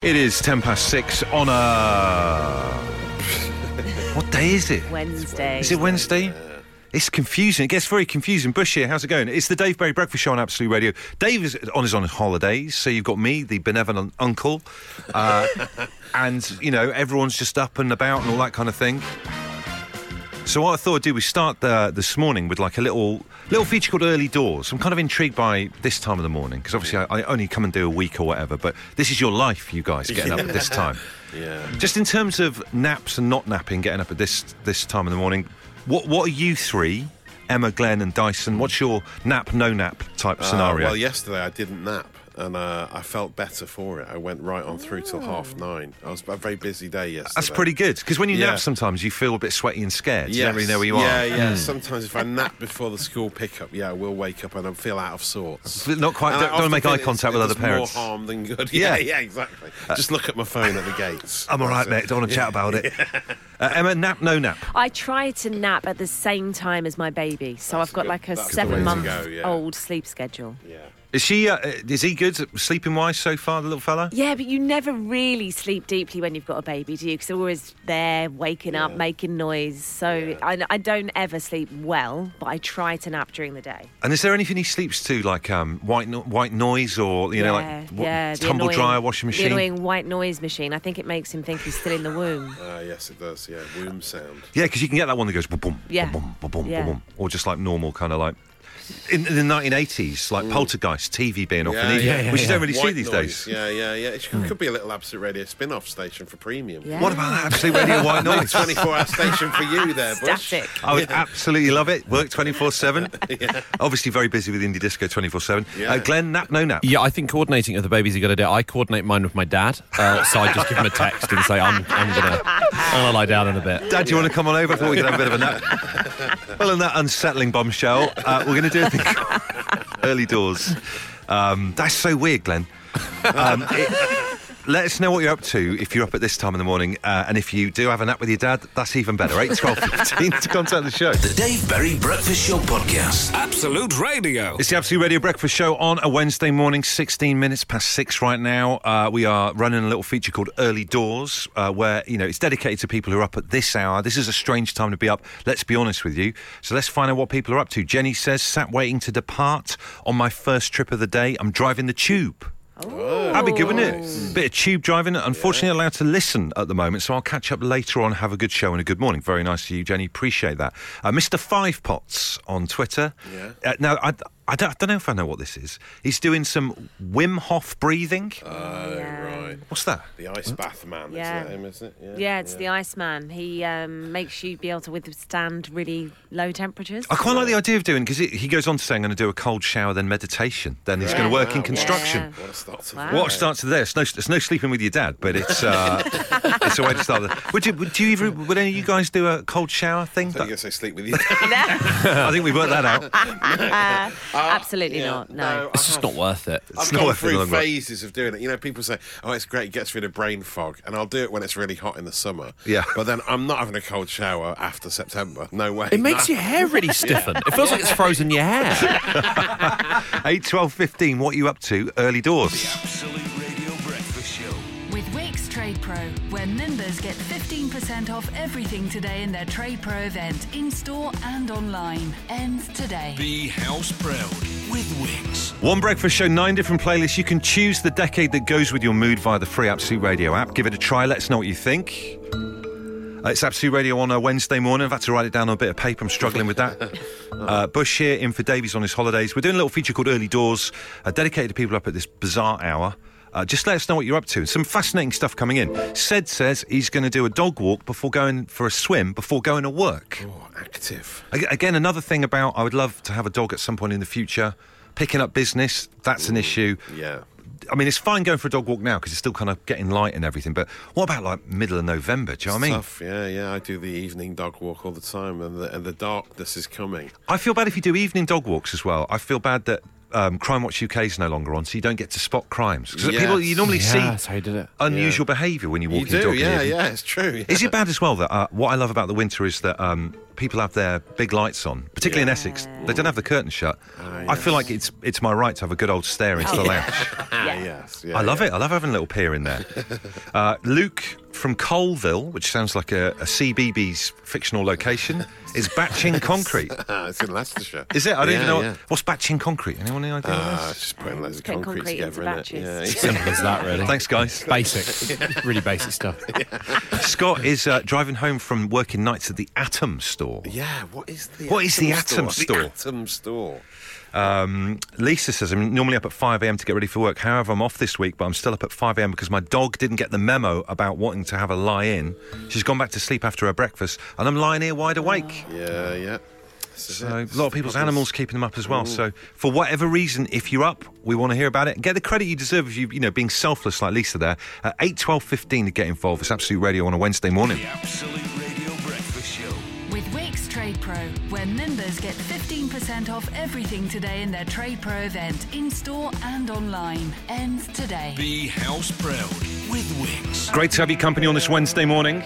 It is 10 past 6 on a. what day is it? Wednesday. Is it Wednesday? It's confusing. It gets very confusing. Bush here, how's it going? It's the Dave Berry Breakfast Show on Absolute Radio. Dave is on his on holidays, so you've got me, the benevolent uncle, uh, and you know everyone's just up and about and all that kind of thing. So what I thought I'd do was start uh, this morning with like a little little feature called Early Doors. I'm kind of intrigued by this time of the morning because obviously I, I only come and do a week or whatever, but this is your life, you guys, getting up at this time. Yeah. Just in terms of naps and not napping, getting up at this this time in the morning, what what are you three, Emma, Glenn, and Dyson? What's your nap, no nap type Uh, scenario? well, yesterday I didn't nap, and uh, I felt better for it. I went right on through till half nine. I was a very busy day yesterday. That's pretty good because when you Yeah. nap, sometimes you feel a bit sweaty and scared. You don't really know where you yeah, are. Yeah, Sometimes if I nap before the school pickup, yeah, I will wake up and I feel out of sorts. Not quite. And Don't, don't make eye it's- contact with it other does parents. More harm than good. Yeah. Yeah, yeah, exactly. Just look at my phone at the gates. I'm all right, it. mate. Don't want to chat about it. Uh, Emma, nap, no nap. I try to nap at the same time as my baby, so That's I've got good- like a that's the way to seven month go, yeah. old sleep schedule. Yeah. Is she? Uh, is he good sleeping wise so far, the little fella? Yeah, but you never really sleep deeply when you've got a baby, do you? Because they're always there, waking up, making noise. So Yeah. I, I don't ever sleep well, but I try to nap during the day. And is there anything he sleeps to, like um, white no- white noise or you know, like what- yeah, tumble annoying- dryer, washing machine? The machine? annoying white noise machine. I think it makes him think he's still in the womb. Uh, yes, it does. Yeah, womb sound. Yeah, because you can get that one that goes boom, boom, Yeah. boom, boom, boom, Yeah. boom, or just like normal kind of like. In, in the 1980s, like Poltergeist, TV being off, and Yeah, yeah, which you don't really see these noise. days. Yeah, yeah, yeah. It could, could be a little Absolute Radio spin-off station for premium. Yeah. What about that absolute radio white noise? 24-hour station for you there, Bush. Static. I would absolutely love it. Work 24 7. Obviously, very busy with Indie Disco 24 7. Yeah. Uh, Glenn, nap, no nap. Yeah, I think coordinating of the babies you got to do. I coordinate mine with my dad, uh, so I just give him a text and say I'm I'm gonna I'm gonna lie down in a bit. Dad, do you want to come on over? I thought we could have a bit of a nap. well, on that unsettling bombshell, uh, we're going to do early doors. Um, that's so weird, Glenn. Um, it- let us know what you're up to if you're up at this time in the morning. Uh, and if you do have a nap with your dad, that's even better. 8, 12, 15 to contact the show. The Dave Berry Breakfast Show Podcast. Absolute Radio. It's the Absolute Radio Breakfast Show on a Wednesday morning, 16 minutes past six right now. Uh, we are running a little feature called Early Doors, uh, where, you know, it's dedicated to people who are up at this hour. This is a strange time to be up, let's be honest with you. So let's find out what people are up to. Jenny says, sat waiting to depart on my first trip of the day. I'm driving the tube. That'd be good, wouldn't it? Bit of tube driving. Unfortunately, allowed to listen at the moment, so I'll catch up later on. Have a good show and a good morning. Very nice to you, Jenny. Appreciate that. Uh, Mr. Five Pots on Twitter. Yeah. Uh, now, I, I, don't, I don't know if I know what this is. He's doing some Wim Hof breathing. Oh, Yeah. right. What's that? The ice bath man, Yeah. is that him, is it? Yeah, it's the Ice Man. He um, makes you be able to withstand really low temperatures. I quite like the idea of doing because he goes on to say I'm going to do a cold shower, then meditation, then he's Yeah. going to work in construction. Yeah. What a start to Wow. the What day. starts there? It's no, it's no sleeping with your dad, but it's uh, it's a way to start. The, would you? Would you either? Would any of you guys do a cold shower thing? I think you say sleep with you. I think we worked that out. Ah, Absolutely Yeah, not. No. It's just not worth it. I've not gone worth the through long run. phases of doing it. You know, people say, "Oh, it's great, it gets rid of brain fog," and I'll do it when it's really hot in the summer. Yeah. but then I'm not having a cold shower after September. No way. It makes No. your hair really stiffen. It feels like it's frozen your hair. 8, 12, 15, what are you up to? Early doors. Pro, where members get 15% off everything today in their Trade Pro event, in store and online. Ends today. Be house proud with Wickes. One breakfast show, nine different playlists. You can choose the decade that goes with your mood via the free Absolute Radio app. Give it a try. Let us know what you think. Uh, it's Absolute Radio on a Wednesday morning. I've had to write it down on a bit of paper. I'm struggling with that. Uh, Bush here, in for Davies on his holidays. We're doing a little feature called Early Doors, uh, dedicated to people up at this bizarre hour. Uh, just let us know what you're up to. Some fascinating stuff coming in. Sed says he's going to do a dog walk before going for a swim, before going to work. Oh, active. Again, another thing about I would love to have a dog at some point in the future. Picking up business, that's an issue. Yeah. I mean, it's fine going for a dog walk now because it's still kind of getting light and everything. But what about like middle of November? Do you know what I mean? Tough. Yeah, yeah. I do the evening dog walk all the time, and the, and the darkness is coming. I feel bad if you do evening dog walks as well. I feel bad that um, Crime Watch UK is no longer on, so you don't get to spot crimes. 'Cause Yes. people, you normally Yeah, see that's how you did it. unusual behaviour when you walk You in do, dog yeah, yeah, it's true. Is it bad as well that uh, what I love about the winter is that um, people have their big lights on, particularly in Essex. They don't have the curtains shut. I feel like it's it's my right to have a good old stare into the lounge. Ah, yes, yeah, I love yeah. it. I love having a little peer in there. Uh, Luke from Coalville, which sounds like a, a CBBC fictional location, is batching concrete. Ah, it's in Leicestershire. Is it? I don't yeah, even know. Yeah. What, what's batching concrete? Anyone any idea? what Ah, that is? it's just putting loads of Putting concrete, concrete into together, innit? batches. Yeah, Simple as that, really. Thanks, guys. Basic, really basic stuff. Scott is uh, driving home from working nights at the Atom store. Yeah. What is the? What is the Atom store? The Atom store. Um, Lisa says, I'm normally up at 5am to get ready for work. However, I'm off this week, but I'm still up at 5am because my dog didn't get the memo about wanting to have a lie in. She's gone back to sleep after her breakfast, and I'm lying here wide awake. Yeah, yeah. So it. a lot of people's the animals keeping them up as well. So for whatever reason, if you're up, we want to hear about it. Get the credit you deserve if you, you know, being selfless like Lisa there. At 8, 12, 15 to get involved. It's Absolute Radio on a Wednesday morning. Pro, where members get 15% off everything today in their Trade Pro event, in store and online. Ends today. Be house proud with Wickes. Great to have your company on this Wednesday morning.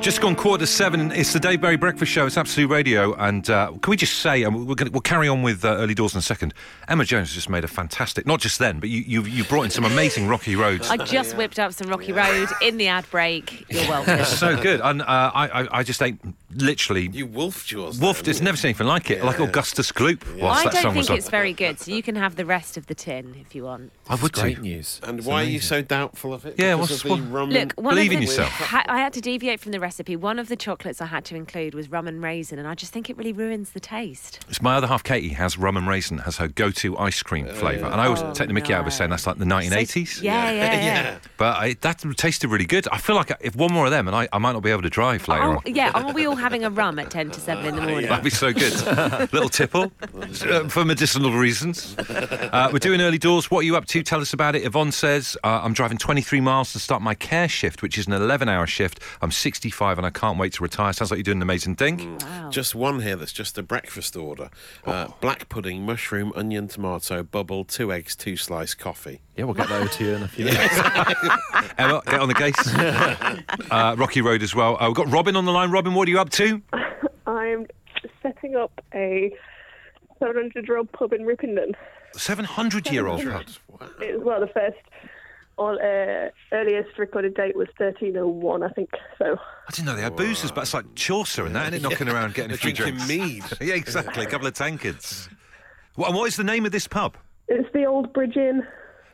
Just gone quarter to seven. It's the Dave Berry Breakfast Show. It's Absolute Radio, and uh, can we just say, and we're gonna, we'll carry on with uh, early doors in a second. Emma Jones just made a fantastic, not just then, but you you, you brought in some amazing rocky roads. I just whipped up some Rocky Road in the ad break. You're welcome. so good, and uh, I, I I just ate literally You wolfed yours. wolfed. then, It's didn't never seen anything like it, like Augustus Gloop. whilst I that don't song was think on. it's very good, so you can have the rest of the tin if you want. I would Great too. news. And It's why are you so doubtful of it? Yeah, Because what's- of what- Look, one Believe of in the, yourself. Ha- I had to deviate from the recipe. One of the chocolates I had to include was rum and raisin, and I just think it really ruins the taste. It's my other half, Katie, has rum and raisin as her go-to ice cream flavour, and I always Oh, take the Mickey out of her saying that's like the 1980s. Yeah, yeah, yeah. Yeah. But I, that tasted really good. I feel like if one more of them, and I, I might not be able to drive later Oh, on. yeah, are we all having a rum at 10 to 7 in the morning? That'd be so good. Little tipple uh, for medicinal reasons. Uh, we're doing early doors. What are you up to? Tell us about it. Yvonne says, uh, I'm driving 23 miles to start my care shift, which is an 11 hour shift. I'm 65 and I can't wait to retire. Sounds like you're doing an amazing thing. Wow. Just one here that's just a breakfast order. Uh, Oh. black pudding, mushroom, onion, tomato, bubble, two eggs, two slice coffee. Yeah, we'll get that over to you in a few minutes. Emma, get on the case. uh, Rocky Road as well. Uh, we've got Robin on the line. Robin, what are you up to? I'm setting up a 700 year old pub in Ripponden. 700 year old pub. It was well, the first on, uh, earliest recorded date was 1301, I think. So I didn't know they had boozers, but it's like Chaucer and that, isn't it? Knocking around getting a few Drinking drinks. mead. yeah, exactly. A couple of tankards. What, and what is the name of this pub? it's the old Bridge Inn.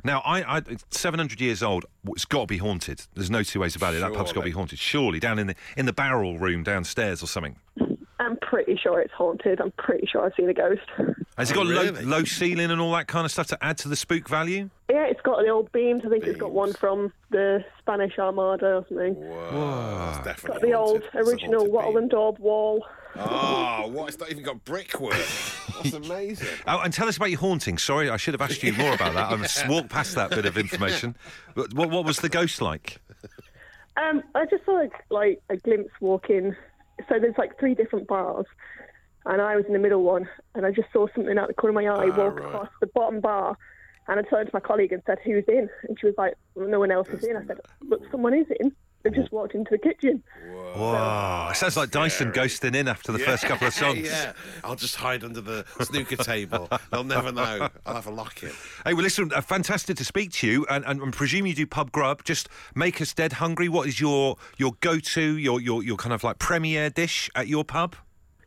Now, I, I, 700 years old. It's got to be haunted. There's no two ways about it. That pub's got to be haunted. Surely, down in the in the barrel room downstairs or something. I'm pretty sure it's haunted. I'm pretty sure I've seen a ghost. Has it got low, really? low ceiling and all that kind of stuff to add to the spook value? Yeah, it's got the old beams. I think it's got one from the Spanish Armada or something. Whoa. It's definitely Got the old haunted. It's a original wattle and daub wall. Oh, what? It's not even got brickwork. That's amazing. Oh, and tell us about your haunting. Sorry, I should have asked you more about that. I just walked past that bit of information. But What, what was the ghost like? Um, I just saw like, like a glimpse walking. So there's like three different bars, and I was in the middle one, and I just saw something out the corner of my eye Ah, walk right. across the bottom bar, and I turned to my colleague and said, "Who's in?" And she was like, well, "No one else is in." I said, "Look, someone is in. They've just walked into the kitchen." Whoa. It sounds like Dyson ghosting in after the first couple of songs. Yeah, I'll just hide under the snooker table. They'll never know. I'll have a lock in. Hey, well, listen, uh, fantastic to speak to you, and, and, and presume you do pub grub. Just make us dead hungry. What is your your go to, your, your your kind of like premiere dish at your pub?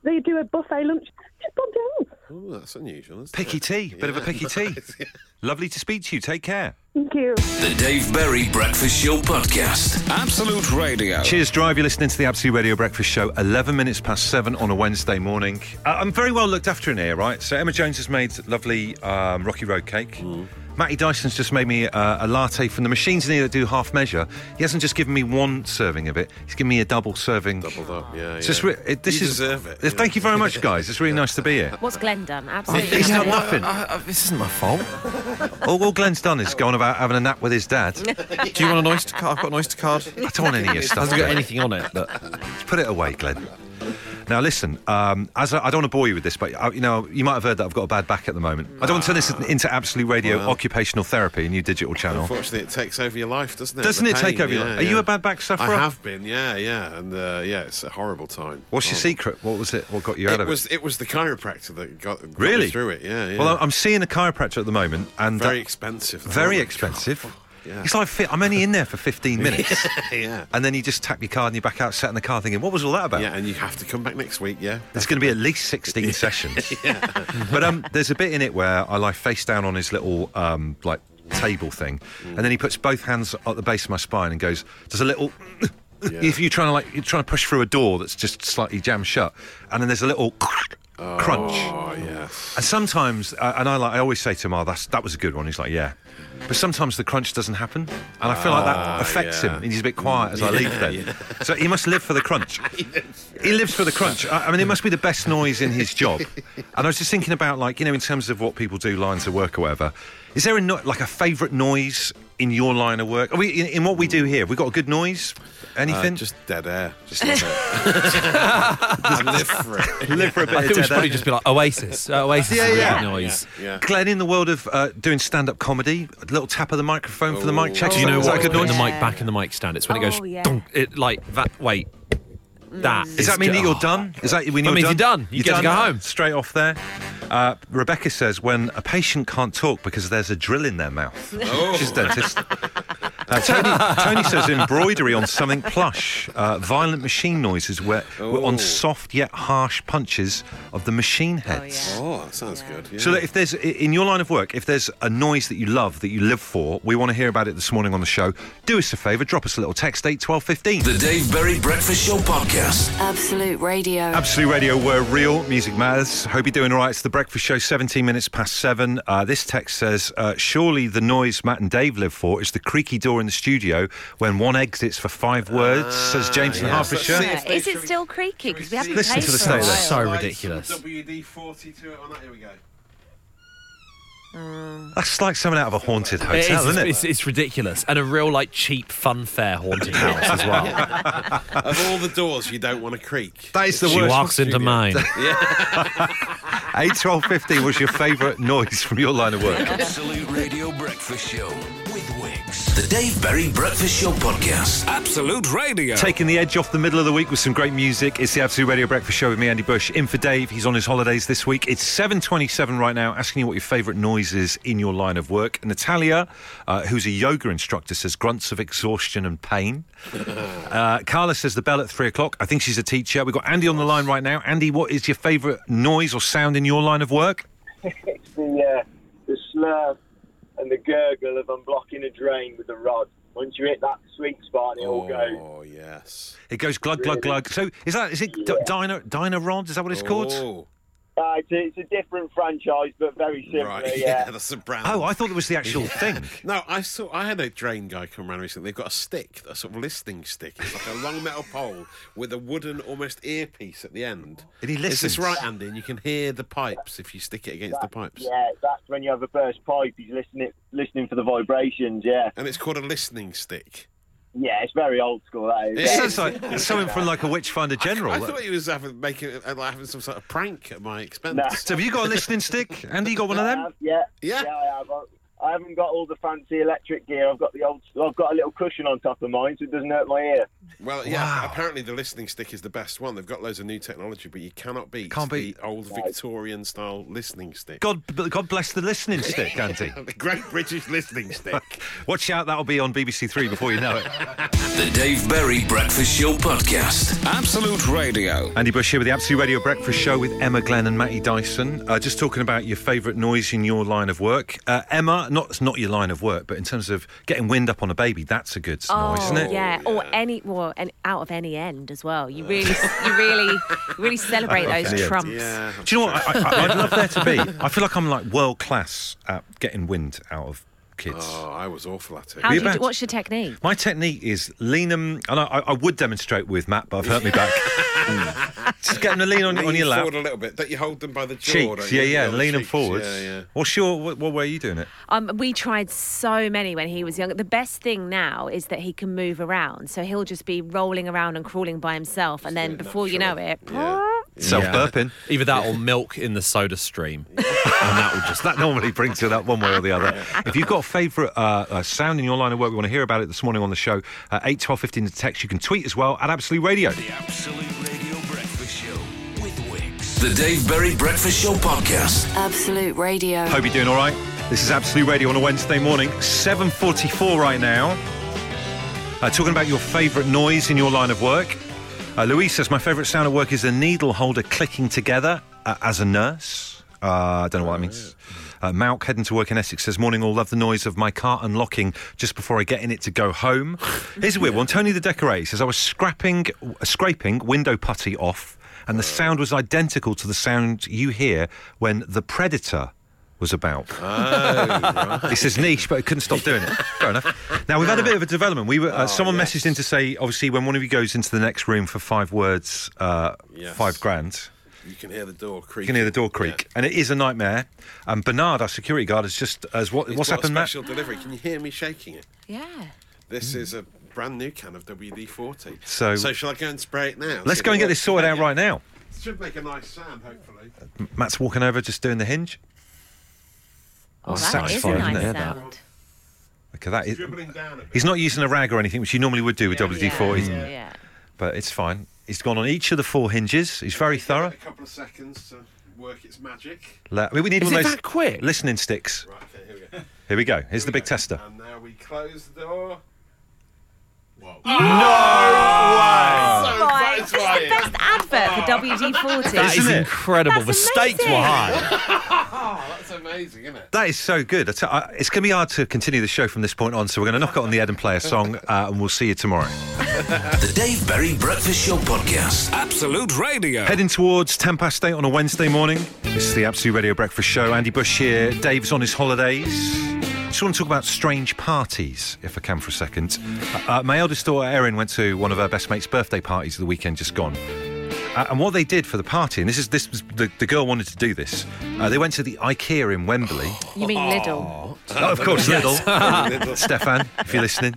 They do a buffet lunch. Just pop down. Oh, that's unusual. Isn't Picky it? tea, bit of a picky tea. Lovely to speak to you. Take care. Thank you. The Dave Berry Breakfast Show Podcast. Absolute Radio. Cheers, Drive. You're listening to the Absolute Radio Breakfast Show, 11 minutes past seven on a Wednesday morning. Uh, I'm very well looked after in here, right? So, Emma Jones has made lovely um, Rocky Road cake. Matty Dyson's just made me uh, a latte from the machines in here that do half measure. He hasn't just given me one serving of it, he's given me a double serving. Doubled up, yeah. Yeah. just re- it, this you is, deserve it. Uh, Thank you very much, guys. It's really nice to be here. What's Glenn done? Absolutely. He's done nothing. nothing. I, I, this isn't my fault. All, all Glenn's done is going about having a nap with his dad. Do you want an oyster card? I've got an oyster card. I don't want any of your It stuff. hasn't got anything on it, but Put it away, Glenn. Now, listen, um, as I, I don't want to bore you with this, but uh, you know, you might have heard that I've got a bad back at the moment. I don't want to turn this into absolute radio Well. occupational therapy, a new digital channel. Unfortunately, it takes over your life, doesn't it? Doesn't The it take pain, over your life? Are you a bad back sufferer? I have been, yeah, yeah, and uh, yeah, it's a horrible time. What's your Oh. secret? What was it? What got you out It of was it? it was the chiropractor that got, got Really? me through it. Yeah, yeah. Well, I'm seeing a chiropractor at the moment, and very uh, expensive. though. very Oh expensive. God. Yeah. It's like I'm only in there for 15 minutes, yeah. and then you just tap your card and you're back out, sat in the car, thinking, "What was all that about?" Yeah, and you have to come back next week. Yeah, There's going to be at least 16 sessions. but um, there's a bit in it where I lie face down on his little um, like table thing, and then he puts both hands at the base of my spine and goes, "There's a little." If you're trying to like you're trying to push through a door that's just slightly jammed shut, and then there's a little crunch. Oh yes. And sometimes, uh, and I like, I always say to him, "Oh, that's that was a good one." He's like, "Yeah," but sometimes the crunch doesn't happen, and I feel like that affects yeah. him. And he's a bit quiet as I leave. Then, so he must live for the crunch. he lives for the crunch. I, I mean, it must be the best noise in his job. And I was just thinking about, like, you know, in terms of what people do, lines of work or whatever. Is there a no- like a favourite noise in your line of work? Are we in, in what we do here? Have we got a good noise? Uh, Anything? just dead air. Just love it. I live for it. live for a bit I of think we dead should probably air. just be like Oasis. Uh, Oasis Yeah, is yeah. great noise. Yeah. Glenn, in the world of uh, doing stand-up comedy, a little tap of the microphone for the mic check. Oh, Do you know Is that what? a good Putting noise? the mic back in the mic stand. It's when it goes. Oh, yeah. dunk, it like that. Wait, that Does that mean that you're done? Is that when That you're means done? you're done. You get to go home. Straight off there. Uh, Rebecca says when a patient can't talk because there's a drill in their mouth. She's a dentist. Uh, Tony, Tony says embroidery on something plush, uh, violent machine noises where, where on Oh. soft yet harsh punches of the machine heads. yeah. Oh, that sounds good. Yeah. So that if there's in your line of work, if there's a noise that you love that you live for, we want to hear about it this morning on the show. Do us a favour, drop us a little text eight twelve fifteen. The Dave Berry Breakfast Show Podcast. Absolute Radio. Absolute Radio, where real music matters. Hope you're doing all right. It's the Breakfast Show, 17 minutes past seven. Uh, this text says, uh, Surely the noise Matt and Dave live for is the creaky door in the studio when one exits for five words, says ah, James in yes. Hertfordshire. Let's Yeah. Is it still creaky? Because we haven't Listen played to the for state there. So ridiculous. WD forty to it oh, on that. Here we go. Mm. That's like something out of a haunted hotel, is, isn't it? it's, it's ridiculous. And a real, like, cheap fun fair haunted house as well. Of all the doors you don't want to creak. that is the she worst. walks into mine. 8, 12, 15 was your favourite noise from your line of work. Absolute Radio Breakfast Show with Wickes. The Dave Berry Breakfast Show Podcast. Absolute Radio. Taking the edge off the middle of the week with some great music. It's the Absolute Radio Breakfast Show with me, Andy Bush. In for Dave. He's on his holidays this week. It's 7.27 right now, asking you what your favourite noise is in your line of work. Natalia, uh, who's a yoga instructor, says grunts of exhaustion and pain. uh, Carla says the bell at 3 o'clock. I think she's a teacher. We've got Andy on the line right now. Andy, what is your favourite noise or sound in your line of work? it's the uh, the slurp and the gurgle of unblocking a drain with a rod. Once you hit that sweet spot, it all goes. Oh yes. It goes glug, glug, glug. So is that, is it D- Dyna, Dyno-Rod? Is that what it's called? Oh. Uh, it's, a, it's a different franchise, but very similar. right. Yeah. Yeah, that's a brand. Oh, I thought it was the actual thing. No, I saw. I had a drain guy come around recently. They've got a stick, a sort of listening stick. It's like a long metal pole with a wooden, almost earpiece at the end. And he Is listens. this right, Andy? And you can hear the pipes if you stick it against the pipes. Yeah, that's when you have a burst pipe. He's listening, listening for the vibrations. Yeah, And it's called a listening stick. Yeah, it's very old school. That is. It sounds like it's something from like a Witchfinder General. I thought he was having making uh, like having some sort of prank at my expense. Nah. So have you got a listening stick? Andy, you got one of them? have, yeah, Yeah. I have. I- I haven't got all the fancy electric gear. I've got the old. I've got a little cushion on top of mine, so it doesn't hurt my ear. Well, yeah. Wow. Apparently, the listening stick is the best one. They've got loads of new technology, but you cannot beat Can't the beat- old Victorian style listening stick. God, God bless the listening stick, Andy. The Great British Listening Stick. Watch out, that'll be on BBC Three before you know it. The Dave Berry Breakfast Show Podcast. Absolute Radio. Andy Bush here with the Absolute Radio Breakfast Show with Emma Glenn and Matty Dyson. Uh, just talking about your favourite noise in your line of work. Uh, Emma, not it's not your line of work, but in terms of getting wind up on a baby, that's a good noise, isn't it? Oh, Yeah, or any, well, and out of any end as well. You really, you really, really celebrate those any trumps. Yeah. Do you know what? I, I, I'd love there to be. I feel like I'm like world class at getting wind out of kids. Oh, I was awful at it. How Be you, about- do- what's your technique? My technique is lean them, and I, I I would demonstrate with Matt, but I've hurt me back. Just get them to lean on, on your lap. forward a little bit. Don't you hold them by the jaw? Cheeks, yeah, yeah, On the lean them cheeks. forwards. Yeah, yeah. What's your, what, what way are you doing it? Um, we tried so many when he was young. The best thing now is that he can move around, so he'll just be rolling around and crawling by himself, and then Yeah, before you know it, Yeah. Self burping. Either that or milk in the soda stream. and that will just That normally brings it up one way or the other. If you've got a favourite uh, uh, sound in your line of work, we want to hear about it this morning on the show. Uh, 8 12 15 to text. You can tweet as well at Absolute Radio. The Absolute Radio Breakfast Show with Wickes. The Dave Berry Breakfast Show podcast. Absolute Radio. Hope you're doing all right. This is Absolute Radio on a Wednesday morning, 7.44 right now. Uh, talking about your favourite noise in your line of work. Uh, Louise says, my favourite sound at work is a needle holder clicking together uh, as a nurse. Uh, I don't know what that means. Uh, Malk, heading to work in Essex, says, Morning all, love the noise of my car unlocking just before I get in it to go home. Here's a weird one. Tony the Decorator says, I was scrapping, uh, scraping window putty off, and the sound was identical to the sound you hear when The Predator was about. He says niche, but I couldn't stop doing it. Fair enough. Now we've had a bit of a development. We were uh, someone yes. messaged in to say, obviously, when one of you goes into the next room for five words, uh, Yes. five grand. You can hear the door creak. You can hear the door creak, and it is a nightmare. And Bernard, our security guard, has just as what what's happened, A Matt? special delivery. Can you hear me shaking it? Yeah. This is a brand new can of WD-40. So- so shall I go and spray it now? Let's See go and get this sorted out right now. Should make a nice sound, hopefully. Matt's walking over, just doing the hinge. Oh, that's that is a satisfying, nice isn't it? sound. Okay, that is. Dribbling down a bit. He's not using a rag or anything, which you normally would do with WD-40, Yeah, yeah. but it's fine. He's gone on each of the four hinges. He's very Give thorough. A couple of seconds to work its magic. Le- we need Is one it of those that quick? listening sticks. Right, okay, here we go. Here we go. Here's the big tester. And now we close the door. Whoa. Right. This is the best advert for WD-40. That is Isn't incredible. That's the stakes were amazing. high. That's amazing, isn't it? That is so good. I tell- It's going to be hard to continue the show from this point on, so we're going to knock it on the head and play a song, uh, and we'll see you tomorrow. The Dave Berry Breakfast Show podcast. Absolute Radio. Heading towards 10 past 8 on a Wednesday morning. This is the Absolute Radio Breakfast Show. Andy Bush here. Dave's on his holidays. Just want to talk about strange parties, if I can, for a second. Uh, my eldest daughter, Erin, went to one of her best mates' birthday parties the weekend just gone. Uh, and what they did for the party, and this is this was the, the girl wanted to do this. Uh, they went to the IKEA in Wembley. You mean Lidl? Oh, of course, Lidl. Stefan, if you're listening.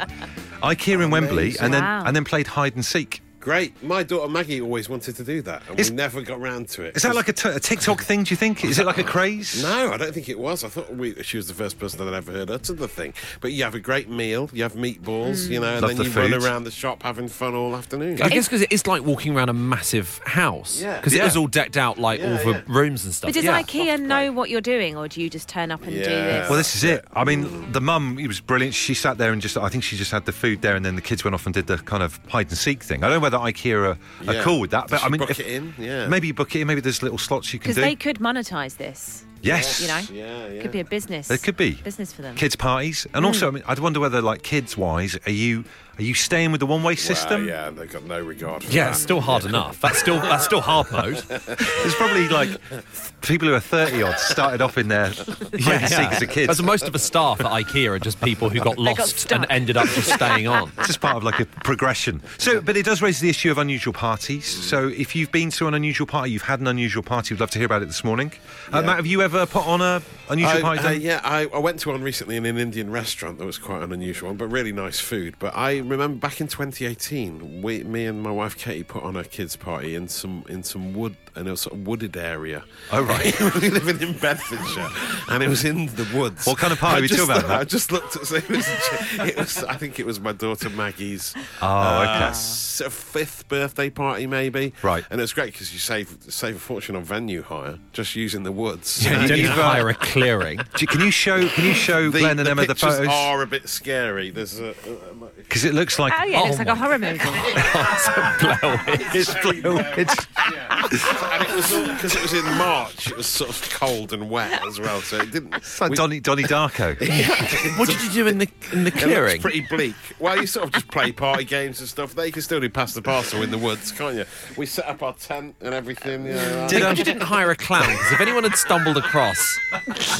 IKEA in Wembley, and then Wow. and then played hide and seek. Great. My daughter Maggie always wanted to do that, and Is- we never got round to it. Is that like a, t- a TikTok thing? Do you think? Is it like a craze? No, I don't think it was. I thought we, she was the first person that I'd ever heard utter the thing. But you have a great meal, you have meatballs, you know, and Love then the you food. run around the shop having fun all afternoon. I guess because it is like walking around a massive house. Yeah. Because it was all decked out like Yeah, all the yeah. rooms and stuff. But does yeah. IKEA know what you're doing, or do you just turn up and do Yeah. this? Well, this is it. I mean, the mum, it was brilliant. She sat there and just, I think she just had the food there, and then the kids went off and did the kind of hide and seek thing. I don't know whether IKEA are, are Yeah. cool with that, but she I mean, book if- it in? Yeah. maybe you book it in. Maybe there's little slots you can do. Because they could monetize this. yes, You know, Yeah, yeah. could be a business. There could be. business for them. kids parties, and mm. also, I mean, I'd wonder whether, like, kids wise, are you are you staying with the one way Well, system? yeah, they've got no regard for Yeah, that. it's still hard enough. That's still that's still hard mode. There's probably like people who are 30 odd started off in their hide and seek as a kid. As most of the staff at IKEA are just people who got They got lost and ended up just staying on. It's just part of like a progression. So, but it does raise the issue of unusual parties. So, if you've been to an unusual party, you've had an unusual party, we'd love to hear about it this morning. Uh, Matt, have you ever put on a unusual I, party? uh, yeah, I, I went to one recently in an Indian restaurant that was quite an unusual one, but really nice food. But I remember back in 2018, we, me and my wife Katie put on a kids' party in some in some wood, in a sort of wooded area. Oh, right. we living in Bedfordshire, and it was in the woods. What kind of party I are we talking about, looked- I just looked at so it was, it was. I think it was my daughter Maggie's. Oh, uh, okay. s- fifth birthday party, maybe. Right. and it's great because you save save a fortune on venue hire just using the woods. You you- don't need you've, to uh, hire a clearing. Do you- Can you show? Can you show The, Glenn and the Emma the pictures photos? are a bit scary. There's a, a, a Because it looks like Oh yeah, it looks Oh like a horror movie. it's blue. It's, yeah. And it was all because it was in March. It was sort of cold and wet as well, so it didn't. it's like we- Donny, Donnie Darko. What did you do in the in the It looks clearing? pretty bleak. Well, you sort of just play party games and stuff. They can still do pass the parcel in the woods, can't you? We set up our tent and everything. You know, Did, Thank um, God you didn't hire a clown, because if anyone had stumbled across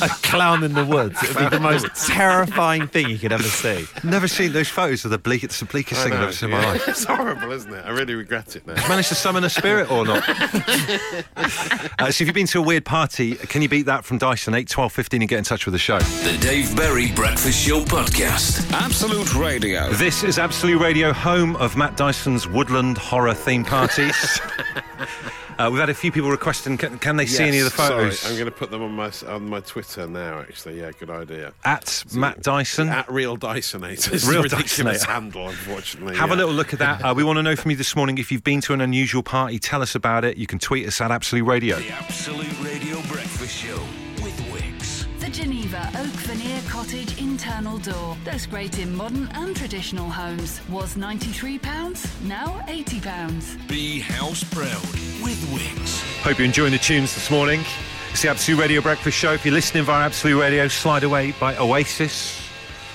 a clown in the woods, it would be the most terrifying thing you could ever see. Never seen those photos of the bleak. It's the bleakest I thing I've ever seen in my life. It's horrible, isn't it? I really regret it now. Managed to summon a spirit or not? Uh, so if you've been to a weird party, can you beat that from Dyson 8, 12, 15 and get in touch with the show? The Dave Berry Breakfast Show podcast. Absolute Radio. This is Absolute Radio, home of Matt Dyson's woodland horror theme parties. Uh, we've had a few people requesting can, can they see any of the photos? Sorry, I'm going to put them on my on my Twitter now. Actually, yeah, good idea. At Matt Dyson. At Real Dysonator. It's Real a ridiculous Dysonator. handle, unfortunately. Have a little look at that. Uh, we want to know from you this morning if you've been to an unusual party. Tell us about it. You can tweet us at Absolute Radio. The Absolute Radio Breakfast Show with Wickes. The Geneva Oak Veneer Cottage internal door. Looks great in modern and traditional homes. Was £93, now £80. Be house proud with Wickes. Hope you're enjoying the tunes this morning. It's the Absolute Radio Breakfast Show. If you're listening via Absolute Radio, Slide Away by Oasis.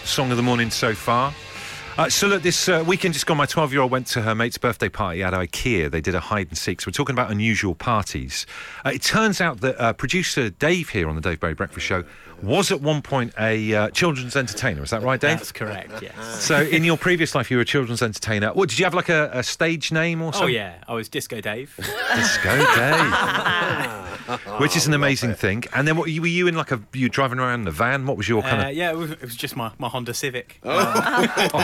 Song of the morning so far. Uh, so look, this uh, weekend just gone, my 12-year-old went to her mate's birthday party at IKEA. They did a hide and seek. So we're talking about unusual parties. Uh, it turns out that uh, producer Dave here on the Dave Berry Breakfast Show was at one point a uh, children's entertainer. Is that right, Dave? That's correct, yes. So in your previous life, you were a children's entertainer. What did you have like a, a stage name or something? Oh, yeah, I was Disco Dave. Disco Dave, which is an amazing thing. And then what were you in like a you driving around in a van? What was your kind Uh, of? yeah, it was, it was just my, my Honda Civic. Oh,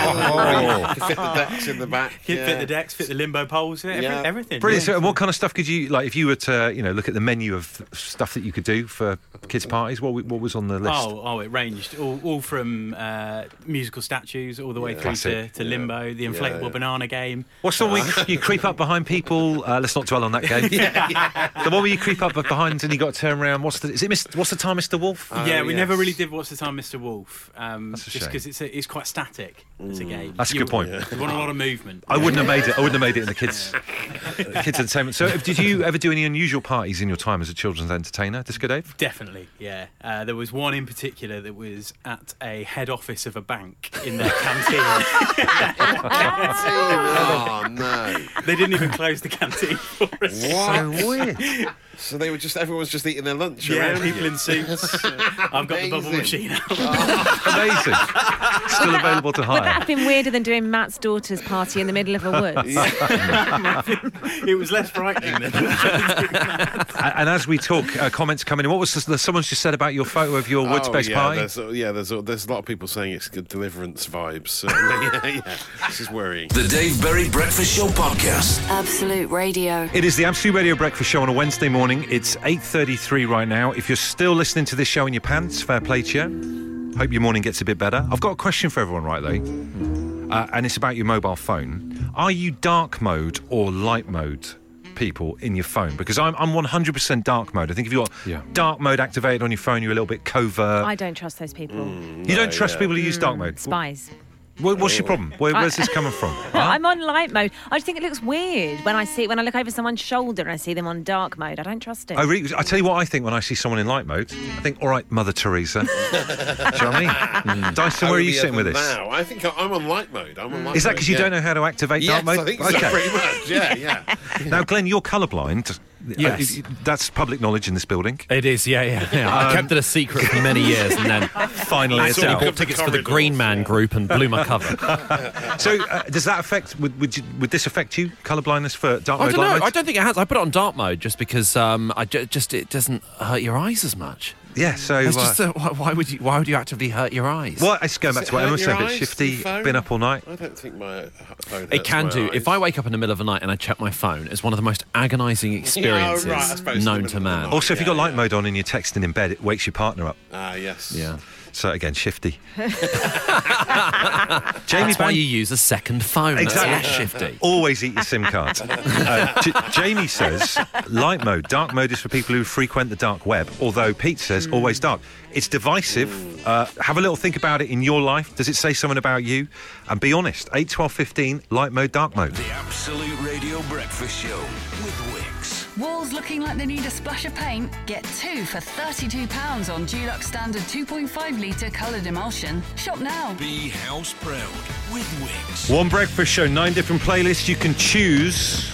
fit the decks in the back. Fit, yeah. fit the decks, fit the limbo poles, every, Yeah. everything. Brilliant. yeah. So, what kind of stuff could you like if you were to you know look at the menu of stuff that you could do for kids' parties? What what was on the list? Oh, oh, it ranged all, all from uh, musical statues all the way Yeah. through to, Classic. to Limbo, the inflatable yeah. banana game. What's the one where you creep up behind people? Uh, let's not dwell on that game. The one where you creep up behind and you got to turn around. What's the is it? Mr. What's the time, Mr. Wolf? yeah, we never really did What's the Time, Mr. Wolf, um, That's a just shame. because it's a, it's quite static as a game. That's a good point. You want a lot of movement. I wouldn't have made it. I wouldn't have made it in the kids kids entertainment. So, did you ever do any unusual parties in your time as a children's entertainer, Disco Dave? Definitely, yeah. Uh, there was one in particular that was at a head office of a bank in their canteen. Oh no! they didn't even close the canteen for us. What? weird. So they were just everyone's just eating their lunch Yeah, around. people you. in suits. I've got the bubble machine out. Amazing. Still available to Would that hire. have been weirder than doing Matt's daughter's party in the middle of a woods? it was less frightening than A- And as we talk, uh, comments coming in. What was this, someone's just said about your photo of your woods Oh, based yeah, party? There's, uh, yeah, there's, uh, there's a lot of people saying it's good deliverance vibes. certainly. yeah, yeah. This is worrying. The Dave Berry Breakfast Show podcast. Absolute Radio. It is the Absolute Radio Breakfast Show on a Wednesday morning. It's 8.33 right now. If you're still listening to this show in your pants, fair play to you. Hope your morning gets a bit better. I've got a question for everyone right though, uh, and it's about your mobile phone. Are you dark mode or light mode people in your phone? Because I'm, I'm 100% dark mode. I think if you've got Yeah. dark mode activated on your phone, you're a little bit covert. I don't trust those people. you don't trust people who use dark mode? Spies. What, what's your oh. problem? Where, where's this coming from? Huh? I'm on light mode. I just think it looks weird when I see when I look over someone's shoulder and I see them on dark mode. I don't trust it. I, really, I tell you what I think when I see someone in light mode. I think, all right, Mother Teresa. Do you know what I mean? Hmm. Dyson, where are you sitting with than this? Now, I think I- I'm on light mode. I'm on hmm. light Is that mode, because you yeah. don't know how to activate Yes, dark mode? I think so. Pretty much. Yeah, yeah. Now, Glenn, you're colourblind. Yes. Uh, That's public knowledge in this building. It is, yeah, yeah. yeah. I kept it a secret for many years, and then Finally, I it's sort of out. bought tickets for the Green Man yeah. group and blew my cover. So, uh, does that affect? Would would, you, would this affect you? Colourblindness for dark I mode, don't know. mode? I don't think it has. I put it on dark mode just because um, I just it doesn't hurt your eyes as much. Yeah. So, It's uh, just uh, why, why would you? Why would you actively hurt your eyes? well, it's going back Does to what it Emma hurt said. your eyes, shifty, been up all night. I don't think my phone. It can my do. eyes. If I wake up in the middle of the night and I check my phone, it's one of the most agonising experiences right, I suppose known to man. night. Also, if you've got Yeah, light yeah. mode on and you're texting in bed, it wakes your partner up. Ah, yes. Yeah. So again, shifty. Jamie That's why you use a second phone. Exactly. That's shifty. Always eat your SIM card. Uh, J- Jamie says light mode. Dark mode is for people who frequent the dark web, although Pete says always dark. It's divisive. Uh, have a little think about it in your life. Does it say something about you? And be honest. 8, 12, 15, light mode, dark mode. The Absolute Radio Breakfast Show with Wickes. Walls looking like they need a splash of paint? Get two for £32 on Dulux Standard 2.5 litre coloured emulsion. Shop now. Be house proud with Wickes. One breakfast show, nine different playlists. You can choose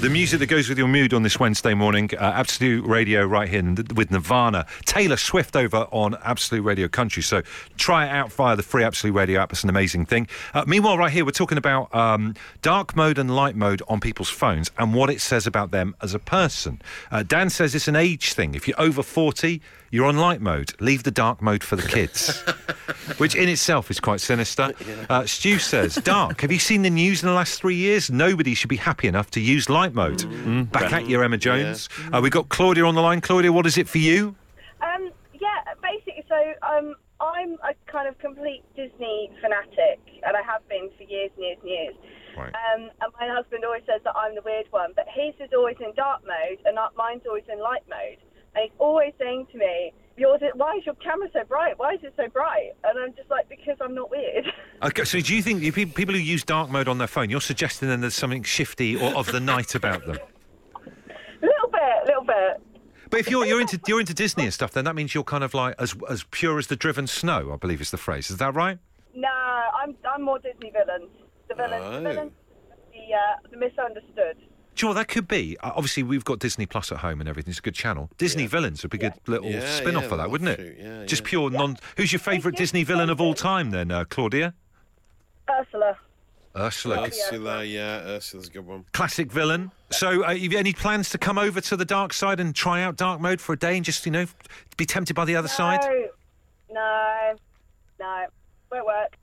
the music that goes with your mood on this Wednesday morning. Uh, Absolute Radio right here with Nirvana. Taylor Swift over on Absolute Radio Country. So try it out via the free Absolute Radio app. It's an amazing thing. Uh, meanwhile, right here, we're talking about um, dark mode and light mode on people's phones and what it says about them as a person. Uh, Dan says it's an age thing. If you're over 40, you're on light mode. Leave the dark mode for the kids. which in itself is quite sinister. Uh, Stu says, Dark, have you seen the news in the last three years? Nobody should be happy enough to use light flight mode. Back at you, Emma Jones. Uh, we got Claudia on the line. Claudia, what is it for you? Um, yeah, basically, so um, I'm a kind of complete Disney fanatic, and I have been for years and years and years. Right. Um, and my husband always says that I'm the weird one, but his is always in dark mode, and uh, mine's always in light mode. And he's always saying to me, "Yours, is- why is your camera so bright? Why is it so bright?" And I'm just like, "Because I'm not weird." Okay, so do you think you, people who use dark mode on their phone, you're suggesting then there's something shifty or of the night about them? little bit, little bit. But if you're you're into you're into Disney and stuff, then that means you're kind of like as as pure as the driven snow. I believe is the phrase. Is that right? No, I'm I'm more Disney villains. The villains, Oh. the villains, the uh, the misunderstood. Do you know what that could be? Uh, obviously, we've got Disney Plus at home and everything. It's a good channel. Disney villains would be a good little Yeah, spin off yeah, of that, wouldn't it? shoot, yeah, Just yeah. pure non. Who's your favourite Disney villain of all time then, uh, Claudia? Ursula. Ursula. Ursula, yeah, Ursula's a good one. Classic villain. So, uh, have you any plans to come over to the dark side and try out dark mode for a day and just, you know, be tempted by the other side? No, no, no, won't work.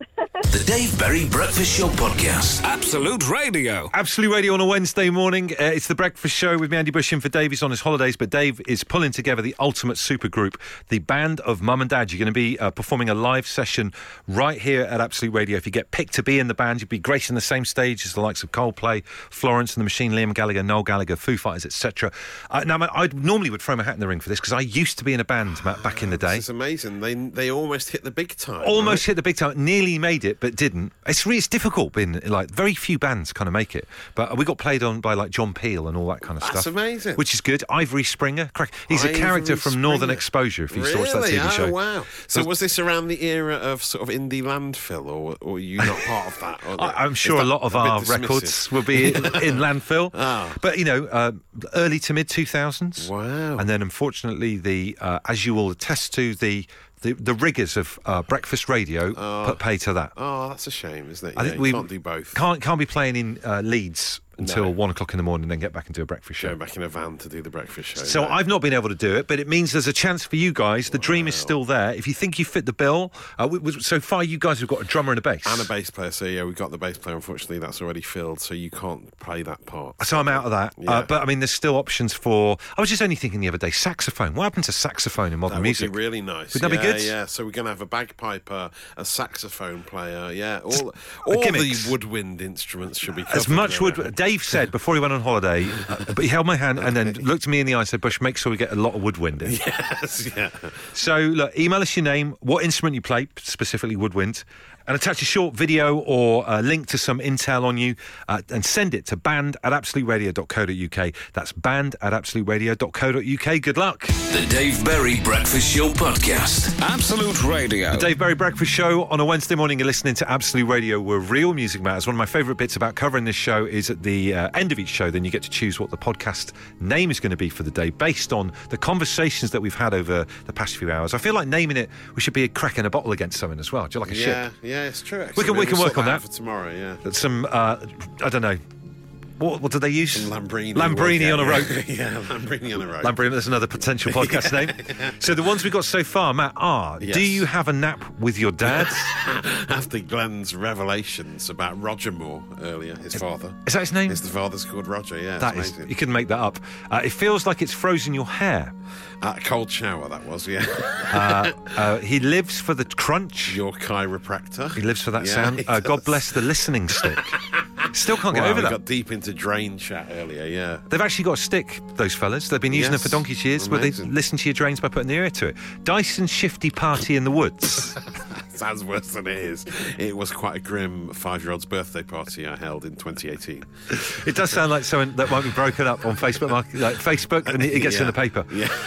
The Dave Berry Breakfast Show Podcast. Absolute Radio. Absolute Radio on a Wednesday morning. Uh, it's the breakfast show with me, Andy Bush, in for Dave. He's on his holidays, but Dave is pulling together the ultimate supergroup, the band of Mum and Dad. You're going to be uh, performing a live session right here at Absolute Radio. If you get picked to be in the band, you'd be gracing the same stage as the likes of Coldplay, Florence and the Machine, Liam Gallagher, Noel Gallagher, Foo Fighters, etc. Uh, now, I normally would throw my hat in the ring for this because I used to be in a band Matt, back in the day. It's amazing. They they almost hit the big time. Almost hit the big time. Nearly made it, but didn't. It's really it's difficult. Being like very few bands kind of make it, but we got played on by like John Peel and all that kind of That's stuff. amazing. Which is good. Ivory Springer, crack. He's a character from Northern Exposure. If you really? saw that TV oh, show. wow. So was this around the era of sort of indie landfill, or, or are you not part of that? I, I'm is sure a lot of bit our records will be in, in landfill. Ah. But you know, uh, early to mid 2000s. Wow. And then, unfortunately, the uh, as you will attest to the the, the rigours of uh, breakfast radio put pay to that. Oh, that's a shame, isn't it? I Yeah, think you we can't do both. Can't can't be playing in uh, Leeds until No. one o'clock in the morning, and then get back and do a breakfast show. Going back in a van to do the breakfast show. So no. I've not been able to do it, but it means there's a chance for you guys. The dream is still there. If you think you fit the bill, uh, we, we- so far you guys have got a drummer and a bass. and a bass player. So yeah, we've got the bass player. Unfortunately, that's already filled, so you can't play that part. So I'm out of that. Uh, but I mean, there's still options for. I was just only thinking the other day, saxophone. What happened to saxophone in modern That would music? be really nice. Would that be good? Yeah. So we're going to have a bagpiper, a saxophone player. Yeah. All all the woodwind instruments should be As covered much there. wood. Dave said before he went on holiday, uh, but he held my hand and then looked me in the eye and said, "Bush, make sure we get a lot of woodwind in." Yes. Yeah. So, look, email us your name, what instrument you play, specifically woodwind, and attach a short video or a link to some intel on you uh, and send it to band at absoluteradio.co.uk. That's band at absoluteradio.co.uk. Good luck. The Dave Berry Breakfast Show Podcast. Absolute Radio. The Dave Berry Breakfast Show on a Wednesday morning. You're listening to Absolute Radio, where real music matters. One of my favourite bits about covering this show is at the uh, end of each show, then you get to choose what the podcast name is going to be for the day based on the conversations that we've had over the past few hours. I feel like naming it, we should be cracking a bottle against something as well. Do you like a yeah. ship? Yeah. Yeah, it's true. We actually. can- we can work on that. for tomorrow. Yeah. Some, uh, I don't know. What, what do they use? Lambrini. Lambrini on a rope. yeah. Lambrini on a rope. Lambrini, that's another potential podcast name. So the ones we've got so far, Matt, are Yes. Do you have a nap with your dad? After Glenn's revelations about Roger Moore earlier, his father. Is that his name? His father's called Roger. Yeah. That is, you couldn't make that up. Uh, it feels like it's frozen your hair. Uh, cold shower. That was. Yeah. Uh, uh, he lives for the crunch. Your chiropractor. He lives for that Yeah, sound. Uh, God bless the listening stick. Still can't get Wow, over that. got deep into drain chat earlier. Yeah. They've actually got a stick, those fellas. They've been using it for donkey's years, where they amazing. listen to your drains by putting their ear to it. Dyson Shifty Party in the Woods. Sounds worse than it is. It was quite a grim five-year-old's birthday party I held in 2018. it does sound like something that might be broken up on Facebook, market, like Facebook, and it gets in the paper. Yeah.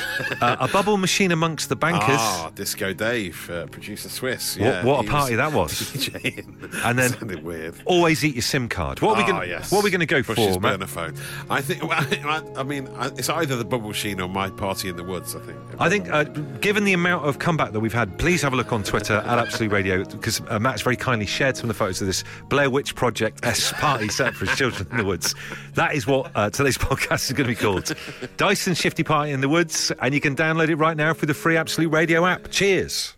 Uh, a bubble machine amongst the bankers. Ah, Disco Dave, uh, producer Swiss. What- Yeah, what a he party that was. DJing. And then- weird. Always eat your SIM card. What are we Ah, going? yes. What are we going to go for, burner phone. I think. Well, I, I mean, it's either the bubble machine or my party in the woods. I think. I think, uh, given the amount of comeback that we've had, please have a look on Twitter at Absolute Radio because uh, Matt's very kindly shared some of the photos of this Blair Witch Project S party set for his children in the woods. That is what uh, today's podcast is going to be called Dyson Shifty Party in the Woods, and you can download it right now through the free Absolute Radio app. Cheers.